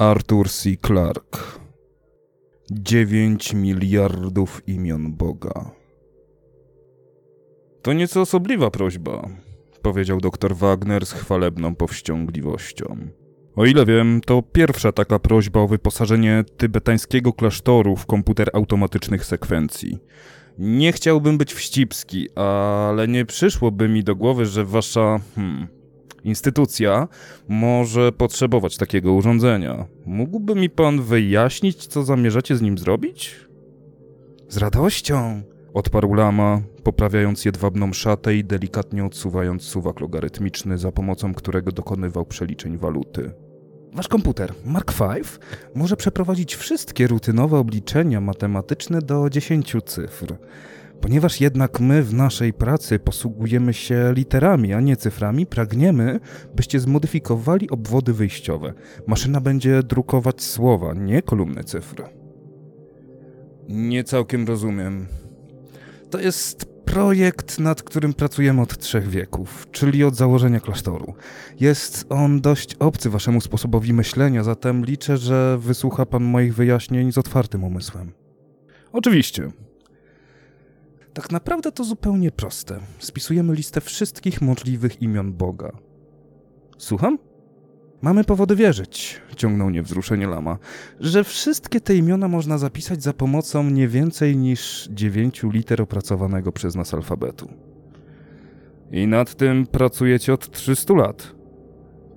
Arthur C. Clarke. 9 miliardów imion Boga. To nieco osobliwa prośba, powiedział dr Wagner z chwalebną powściągliwością. O ile wiem, to pierwsza taka prośba o wyposażenie tybetańskiego klasztoru w komputer automatycznych sekwencji. Nie chciałbym być wścibski, ale nie przyszłoby mi do głowy, że wasza hmm, instytucja może potrzebować takiego urządzenia. Mógłby mi pan wyjaśnić, co zamierzacie z nim zrobić? Z radością, odparł lama, poprawiając jedwabną szatę i delikatnie odsuwając suwak logarytmiczny, za pomocą którego dokonywał przeliczeń waluty. Wasz komputer, Mark V, może przeprowadzić wszystkie rutynowe obliczenia matematyczne do 10 cyfr. Ponieważ jednak my w naszej pracy posługujemy się literami, a nie cyframi, pragniemy, byście zmodyfikowali obwody wyjściowe. Maszyna będzie drukować słowa, nie kolumny cyfr. Nie całkiem rozumiem. To jest projekt, nad którym pracujemy od trzech wieków, czyli od założenia klasztoru. Jest on dość obcy waszemu sposobowi myślenia, zatem liczę, że wysłucha pan moich wyjaśnień z otwartym umysłem. Oczywiście. Tak naprawdę to zupełnie proste. Spisujemy listę wszystkich możliwych imion Boga. Słucham? Mamy powody wierzyć, ciągnął niewzruszenie lama, że wszystkie te imiona można zapisać za pomocą nie więcej niż dziewięciu liter opracowanego przez nas alfabetu. I nad tym pracujecie od 300 lat.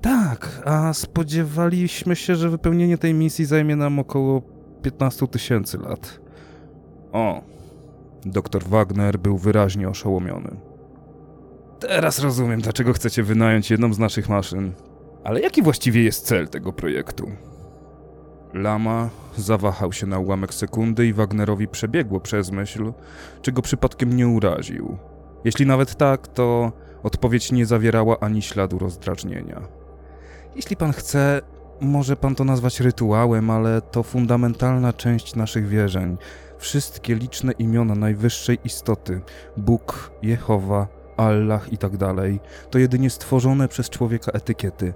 Tak, a spodziewaliśmy się, że wypełnienie tej misji zajmie nam około 15 tysięcy lat. O, doktor Wagner był wyraźnie oszołomiony. Teraz rozumiem, dlaczego chcecie wynająć jedną z naszych maszyn. Ale jaki właściwie jest cel tego projektu? Lama zawahał się na ułamek sekundy i Wagnerowi przebiegło przez myśl, czy go przypadkiem nie uraził. Jeśli nawet tak, to odpowiedź nie zawierała ani śladu rozdrażnienia. Jeśli pan chce, może pan to nazwać rytuałem, ale to fundamentalna część naszych wierzeń. Wszystkie liczne imiona najwyższej istoty Bóg, Jehowa, Allah i tak dalej, to jedynie stworzone przez człowieka etykiety.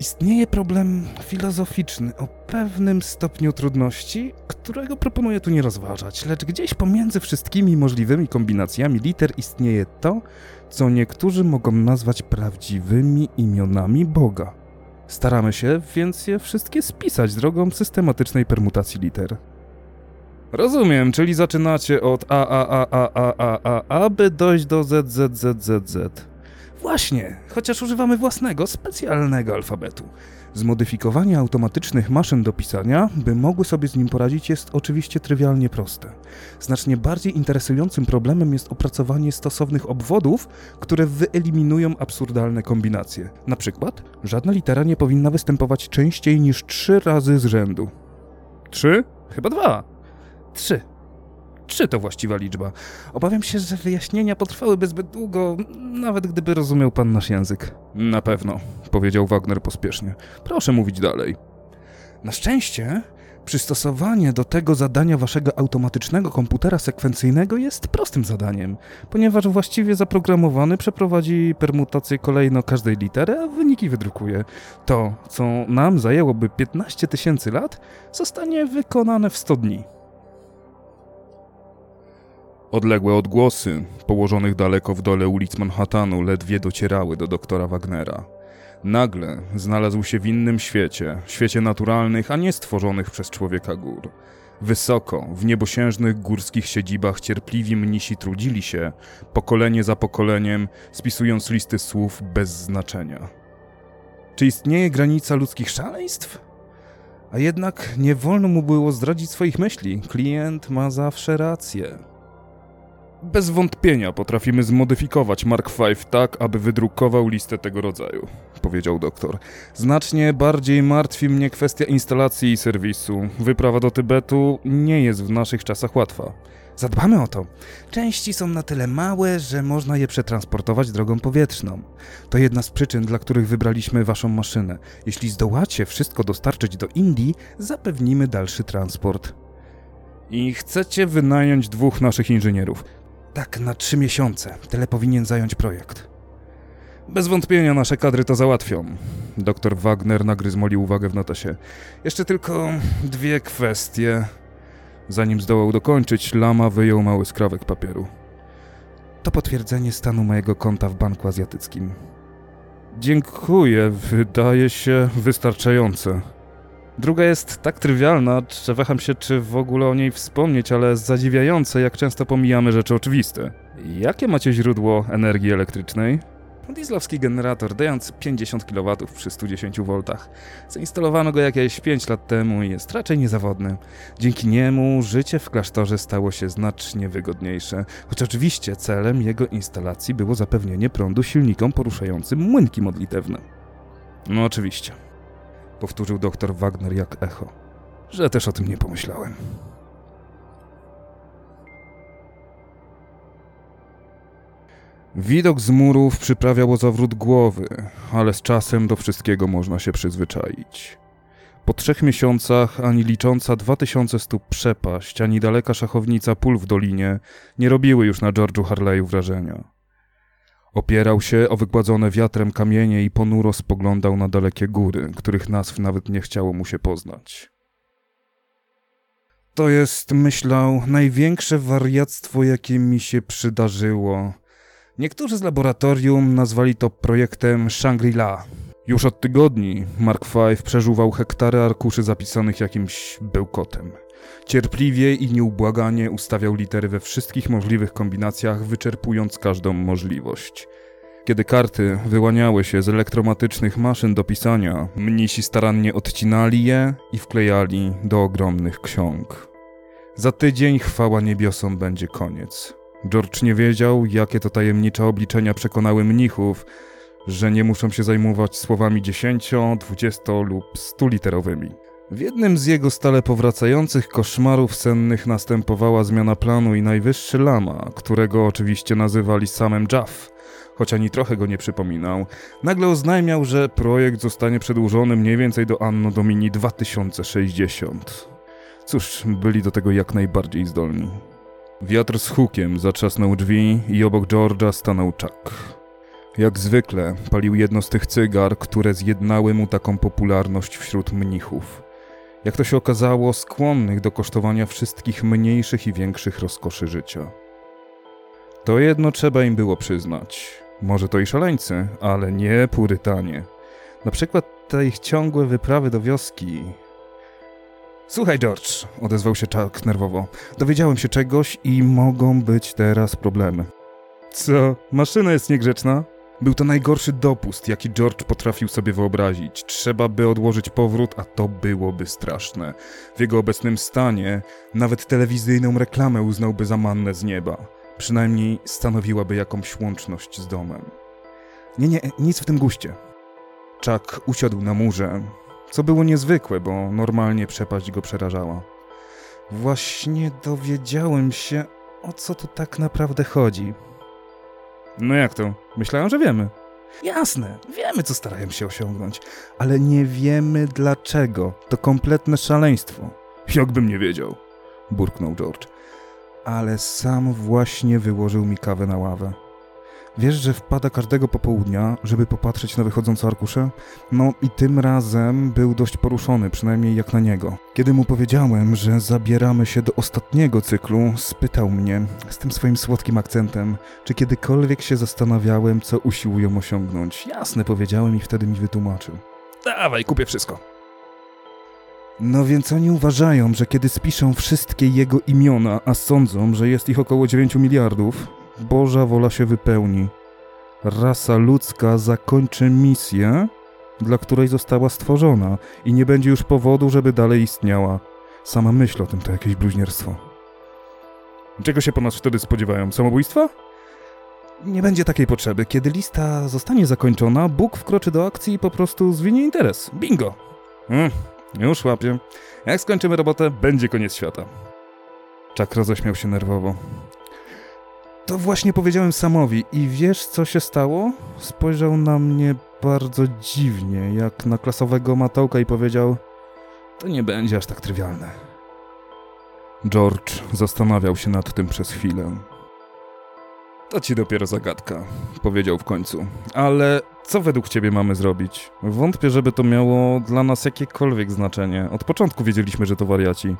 Istnieje problem filozoficzny o pewnym stopniu trudności, którego proponuję tu nie rozważać, lecz gdzieś pomiędzy wszystkimi możliwymi kombinacjami liter istnieje to, co niektórzy mogą nazwać prawdziwymi imionami Boga. Staramy się więc je wszystkie spisać drogą systematycznej permutacji liter. Rozumiem, czyli zaczynacie od A, A, A, A, A, A, A, aby dojść do Z, Z, Z, Z, Z. Właśnie, chociaż używamy własnego, specjalnego alfabetu. Zmodyfikowanie automatycznych maszyn do pisania, by mogły sobie z nim poradzić, jest oczywiście trywialnie proste. Znacznie bardziej interesującym problemem jest opracowanie stosownych obwodów, które wyeliminują absurdalne kombinacje. Na przykład, żadna litera nie powinna występować częściej niż trzy razy z rzędu. Trzy? Chyba dwa. Trzy. Trzy to właściwa liczba. Obawiam się, że wyjaśnienia potrwałyby zbyt długo, nawet gdyby rozumiał pan nasz język. Na pewno, powiedział Wagner pospiesznie. Proszę mówić dalej. Na szczęście, przystosowanie do tego zadania waszego automatycznego komputera sekwencyjnego jest prostym zadaniem, ponieważ właściwie zaprogramowany przeprowadzi permutację kolejno każdej litery, a wyniki wydrukuje. To, co nam zajęłoby 15 tysięcy lat, zostanie wykonane w 100 dni. Odległe odgłosy, położonych daleko w dole ulic Manhattanu, ledwie docierały do doktora Wagnera. Nagle znalazł się w innym świecie, świecie naturalnych, a nie stworzonych przez człowieka gór. Wysoko, w niebosiężnych górskich siedzibach cierpliwi mnisi trudzili się, pokolenie za pokoleniem, spisując listy słów bez znaczenia. Czy istnieje granica ludzkich szaleństw? A jednak nie wolno mu było zdradzić swoich myśli. Klient ma zawsze rację. Bez wątpienia potrafimy zmodyfikować Mark V tak, aby wydrukował listę tego rodzaju, powiedział doktor. Znacznie bardziej martwi mnie kwestia instalacji i serwisu. Wyprawa do Tybetu nie jest w naszych czasach łatwa. Zadbamy o to. Części są na tyle małe, że można je przetransportować drogą powietrzną. To jedna z przyczyn, dla których wybraliśmy waszą maszynę. Jeśli zdołacie wszystko dostarczyć do Indii, zapewnimy dalszy transport. I chcecie wynająć dwóch naszych inżynierów. Tak, na trzy miesiące. Tyle powinien zająć projekt. Bez wątpienia nasze kadry to załatwią. Doktor Wagner nagryzmolił uwagę w notesie. Jeszcze tylko dwie kwestie. Zanim zdołał dokończyć, Lama wyjął mały skrawek papieru. To potwierdzenie stanu mojego konta w banku azjatyckim. Dziękuję, wydaje się wystarczające. Druga jest tak trywialna, że waham się, czy w ogóle o niej wspomnieć, ale zadziwiające, jak często pomijamy rzeczy oczywiste. Jakie macie źródło energii elektrycznej? Dieslowski generator dający 50 kW przy 110 V. Zainstalowano go jakieś 5 lat temu i jest raczej niezawodny. Dzięki niemu życie w klasztorze stało się znacznie wygodniejsze, choć oczywiście celem jego instalacji było zapewnienie prądu silnikom poruszającym młynki modlitewne. No oczywiście. Powtórzył doktor Wagner jak echo. Że też o tym nie pomyślałem. Widok z murów przyprawiał o zawrót głowy, ale z czasem do wszystkiego można się przyzwyczaić. Po trzech miesiącach ani licząca 2000 stóp przepaść, ani daleka szachownica pól w dolinie nie robiły już na George'u Harley'u wrażenia. Opierał się o wygładzone wiatrem kamienie i ponuro spoglądał na dalekie góry, których nazw nawet nie chciało mu się poznać. To jest, myślał, największe wariactwo, jakie mi się przydarzyło – Niektórzy z laboratorium nazwali to projektem Shangri-La. Już od tygodni Mark V przeżuwał hektary arkuszy zapisanych jakimś bełkotem. Cierpliwie i nieubłaganie ustawiał litery we wszystkich możliwych kombinacjach, wyczerpując każdą możliwość. Kiedy karty wyłaniały się z elektromatycznych maszyn do pisania, mnisi starannie odcinali je i wklejali do ogromnych ksiąg. Za tydzień chwała niebiosom będzie koniec. George nie wiedział, jakie to tajemnicze obliczenia przekonały mnichów, że nie muszą się zajmować słowami 10, 20 lub 100 literowymi. W jednym z jego stale powracających koszmarów sennych następowała zmiana planu i najwyższy lama, którego oczywiście nazywali samym Jaff, choć ani trochę go nie przypominał, nagle oznajmiał, że projekt zostanie przedłużony mniej więcej do Anno Domini 2060. Cóż, byli do tego jak najbardziej zdolni. Wiatr z hukiem zatrzasnął drzwi i obok George'a stanął Chuck. Jak zwykle palił jedno z tych cygar, które zjednały mu taką popularność wśród mnichów. Jak to się okazało, skłonnych do kosztowania wszystkich mniejszych i większych rozkoszy życia. To jedno trzeba im było przyznać. Może to i szaleńcy, ale nie purytanie. Na przykład te ich ciągłe wyprawy do wioski Słuchaj, George, odezwał się Chuck nerwowo. Dowiedziałem się czegoś i mogą być teraz problemy. Co? Maszyna jest niegrzeczna? Był to najgorszy dopust, jaki George potrafił sobie wyobrazić. Trzeba by odłożyć powrót, a to byłoby straszne. W jego obecnym stanie nawet telewizyjną reklamę uznałby za mannę z nieba. Przynajmniej stanowiłaby jakąś łączność z domem. Nie, nie, nic w tym guście. Chuck usiadł na murze, co było niezwykłe, bo normalnie przepaść go przerażała. Właśnie dowiedziałem się, o co tu tak naprawdę chodzi. No jak to? Myślałem, że wiemy. Jasne, wiemy, co starają się osiągnąć, ale nie wiemy dlaczego. To kompletne szaleństwo. Jakbym nie wiedział, burknął George. Ale sam właśnie wyłożył mi kawę na ławę. Wiesz, że wpada każdego popołudnia, żeby popatrzeć na wychodzące arkusze? No i tym razem był dość poruszony, przynajmniej jak na niego. Kiedy mu powiedziałem, że zabieramy się do ostatniego cyklu, spytał mnie z tym swoim słodkim akcentem, czy kiedykolwiek się zastanawiałem, co usiłują osiągnąć. Jasne, powiedziałem i wtedy mi wytłumaczył. Dawaj, kupię wszystko. No więc oni uważają, że kiedy spiszą wszystkie jego imiona, a sądzą, że jest ich około 9 miliardów, Boża wola się wypełni. Rasa ludzka zakończy misję, dla której została stworzona i nie będzie już powodu, żeby dalej istniała. Sama myśl o tym to jakieś bluźnierstwo. Czego się po nas wtedy spodziewają? Samobójstwa? Nie będzie takiej potrzeby. Kiedy lista zostanie zakończona, Bóg wkroczy do akcji i po prostu zwinie interes. Bingo! Hmm, już łapię. Jak skończymy robotę, będzie koniec świata. Czak roześmiał się nerwowo. To właśnie powiedziałem Samowi i wiesz co się stało? Spojrzał na mnie bardzo dziwnie, jak na klasowego matołka i powiedział To nie będzie aż tak trywialne. George zastanawiał się nad tym przez chwilę. To ci dopiero zagadka, powiedział w końcu. Ale co według ciebie mamy zrobić? Wątpię, żeby to miało dla nas jakiekolwiek znaczenie. Od początku wiedzieliśmy, że to wariaci.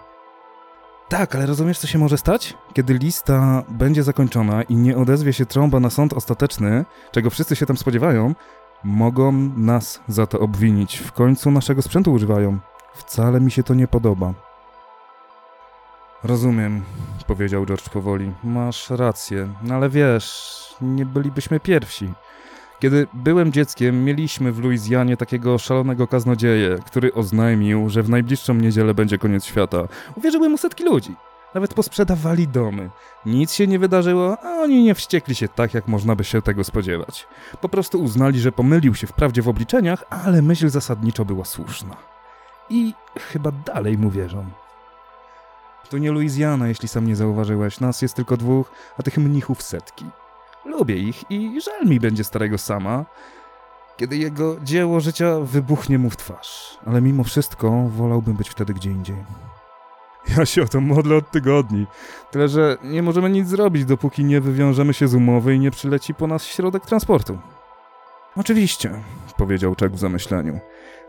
Tak, ale rozumiesz, co się może stać? Kiedy lista będzie zakończona i nie odezwie się trąba na sąd ostateczny, czego wszyscy się tam spodziewają, mogą nas za to obwinić. W końcu naszego sprzętu używają. Wcale mi się to nie podoba. Rozumiem, powiedział George powoli. Masz rację, ale wiesz, nie bylibyśmy pierwsi. Kiedy byłem dzieckiem, mieliśmy w Luizjanie takiego szalonego kaznodzieję, który oznajmił, że w najbliższą niedzielę będzie koniec świata. Uwierzyły mu setki ludzi. Nawet posprzedawali domy. Nic się nie wydarzyło, a oni nie wściekli się tak, jak można by się tego spodziewać. Po prostu uznali, że pomylił się wprawdzie w obliczeniach, ale myśl zasadniczo była słuszna. I chyba dalej mu wierzą. To nie Luizjana, jeśli sam nie zauważyłeś. Nas jest tylko dwóch, a tych mnichów setki. Lubię ich i żal mi będzie starego sama, kiedy jego dzieło życia wybuchnie mu w twarz. Ale mimo wszystko wolałbym być wtedy gdzie indziej. Ja się o to modlę od tygodni. Tyle, że nie możemy nic zrobić, dopóki nie wywiążemy się z umowy i nie przyleci po nas środek transportu. Oczywiście, powiedział Czek w zamyśleniu.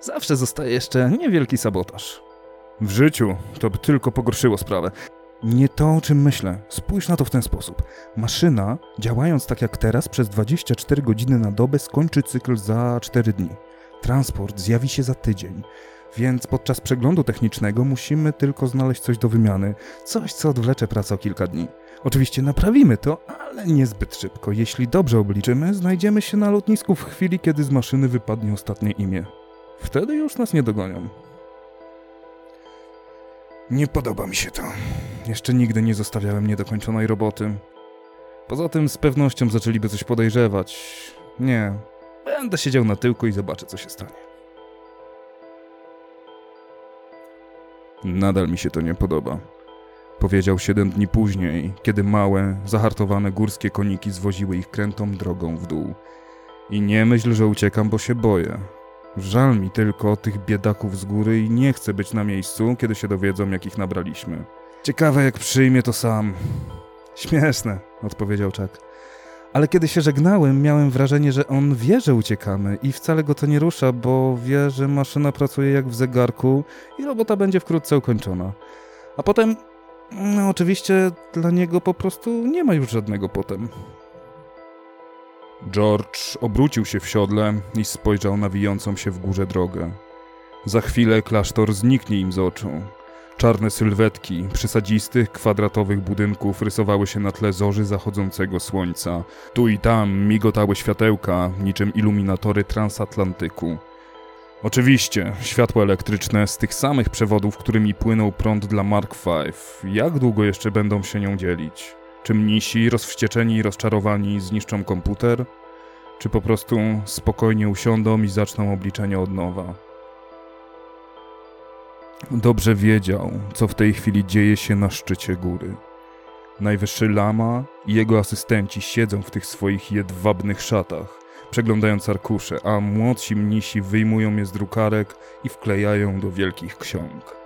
Zawsze zostaje jeszcze niewielki sabotaż. W życiu to by tylko pogorszyło sprawę. Nie to, o czym myślę. Spójrz na to w ten sposób. Maszyna, działając tak jak teraz przez 24 godziny na dobę, skończy cykl za 4 dni. Transport zjawi się za tydzień. Więc podczas przeglądu technicznego musimy tylko znaleźć coś do wymiany, coś co odwlecze pracę o kilka dni. Oczywiście naprawimy to, ale niezbyt szybko. Jeśli dobrze obliczymy, znajdziemy się na lotnisku w chwili, kiedy z maszyny wypadnie ostatnie imię. Wtedy już nas nie dogonią. Nie podoba mi się to. Jeszcze nigdy nie zostawiałem niedokończonej roboty. Poza tym z pewnością zaczęliby coś podejrzewać. Nie. Będę siedział na tyłku i zobaczę, co się stanie. Nadal mi się to nie podoba. Powiedział siedem dni później, kiedy małe, zahartowane górskie koniki zwoziły ich krętą drogą w dół. I nie myśl, że uciekam, bo się boję. Żal mi tylko tych biedaków z góry i nie chcę być na miejscu, kiedy się dowiedzą, jakich nabraliśmy. Ciekawe, jak przyjmie to sam. Śmieszne, odpowiedział Chuck. Ale kiedy się żegnałem, miałem wrażenie, że on wie, że uciekamy i wcale go to nie rusza, bo wie, że maszyna pracuje jak w zegarku i robota będzie wkrótce ukończona. A potem, no oczywiście, dla niego po prostu nie ma już żadnego potem. George obrócił się w siodle i spojrzał na wijącą się w górze drogę. Za chwilę klasztor zniknie im z oczu. Czarne sylwetki przysadzistych, kwadratowych budynków rysowały się na tle zorzy zachodzącego słońca. Tu i tam migotały światełka, niczym iluminatory transatlantyku. Oczywiście, światła elektryczne z tych samych przewodów, którymi płynął prąd dla Mark V. Jak długo jeszcze będą się nią dzielić? Czy mnisi, rozwścieczeni i rozczarowani, zniszczą komputer? Czy po prostu spokojnie usiądą i zaczną obliczenie od nowa? Dobrze wiedział, co w tej chwili dzieje się na szczycie góry. Najwyższy lama i jego asystenci siedzą w tych swoich jedwabnych szatach, przeglądając arkusze, a młodsi mnisi wyjmują je z drukarek i wklejają do wielkich ksiąg.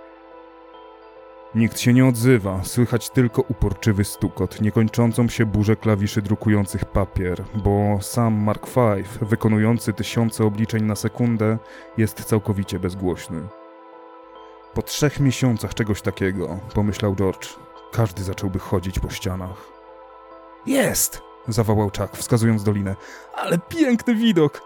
Nikt się nie odzywa, słychać tylko uporczywy stukot, niekończącą się burzę klawiszy drukujących papier, bo sam Mark V, wykonujący tysiące obliczeń na sekundę, jest całkowicie bezgłośny. Po trzech miesiącach czegoś takiego, pomyślał George, każdy zacząłby chodzić po ścianach. Jest! zawołał Chuck, wskazując dolinę. Ale piękny widok!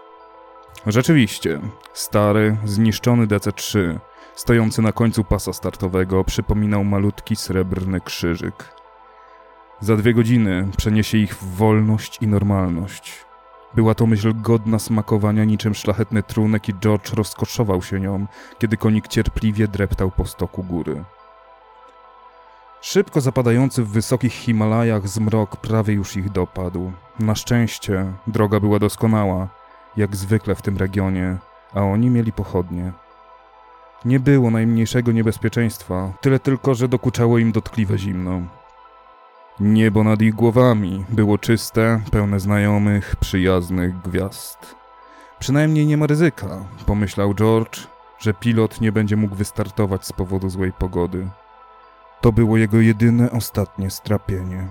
Rzeczywiście, stary, zniszczony DC-3, stojący na końcu pasa startowego, przypominał malutki srebrny krzyżyk. Za dwie godziny przeniesie ich w wolność i normalność. Była to myśl godna smakowania niczym szlachetny trunek i George rozkoszował się nią, kiedy konik cierpliwie dreptał po stoku góry. Szybko zapadający w wysokich Himalajach zmrok prawie już ich dopadł. Na szczęście droga była doskonała, jak zwykle w tym regionie, a oni mieli pochodnie. Nie było najmniejszego niebezpieczeństwa, tyle tylko, że dokuczało im dotkliwe zimno. Niebo nad ich głowami było czyste, pełne znajomych, przyjaznych gwiazd. Przynajmniej nie ma ryzyka, pomyślał George, że pilot nie będzie mógł wystartować z powodu złej pogody. To było jego jedyne ostatnie strapienie.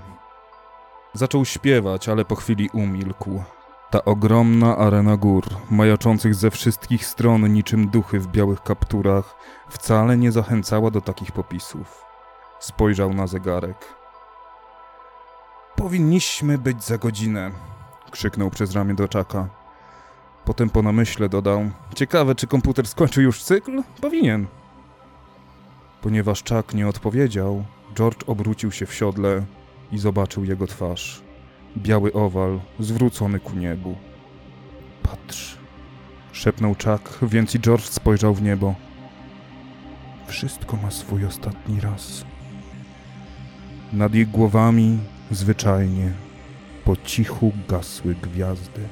Zaczął śpiewać, ale po chwili umilkł. Ta ogromna arena gór, majaczących ze wszystkich stron niczym duchy w białych kapturach, wcale nie zachęcała do takich popisów. Spojrzał na zegarek. Powinniśmy być za godzinę, krzyknął przez ramię do Czaka. Potem po namyśle dodał: Ciekawe, czy komputer skończył już cykl? Powinien. Ponieważ Czak nie odpowiedział, George obrócił się w siodle i zobaczył jego twarz. Biały owal, zwrócony ku niebu. Patrz, szepnął Chuck, więc i George spojrzał w niebo. Wszystko ma swój ostatni raz. Nad ich głowami, zwyczajnie, po cichu gasły gwiazdy.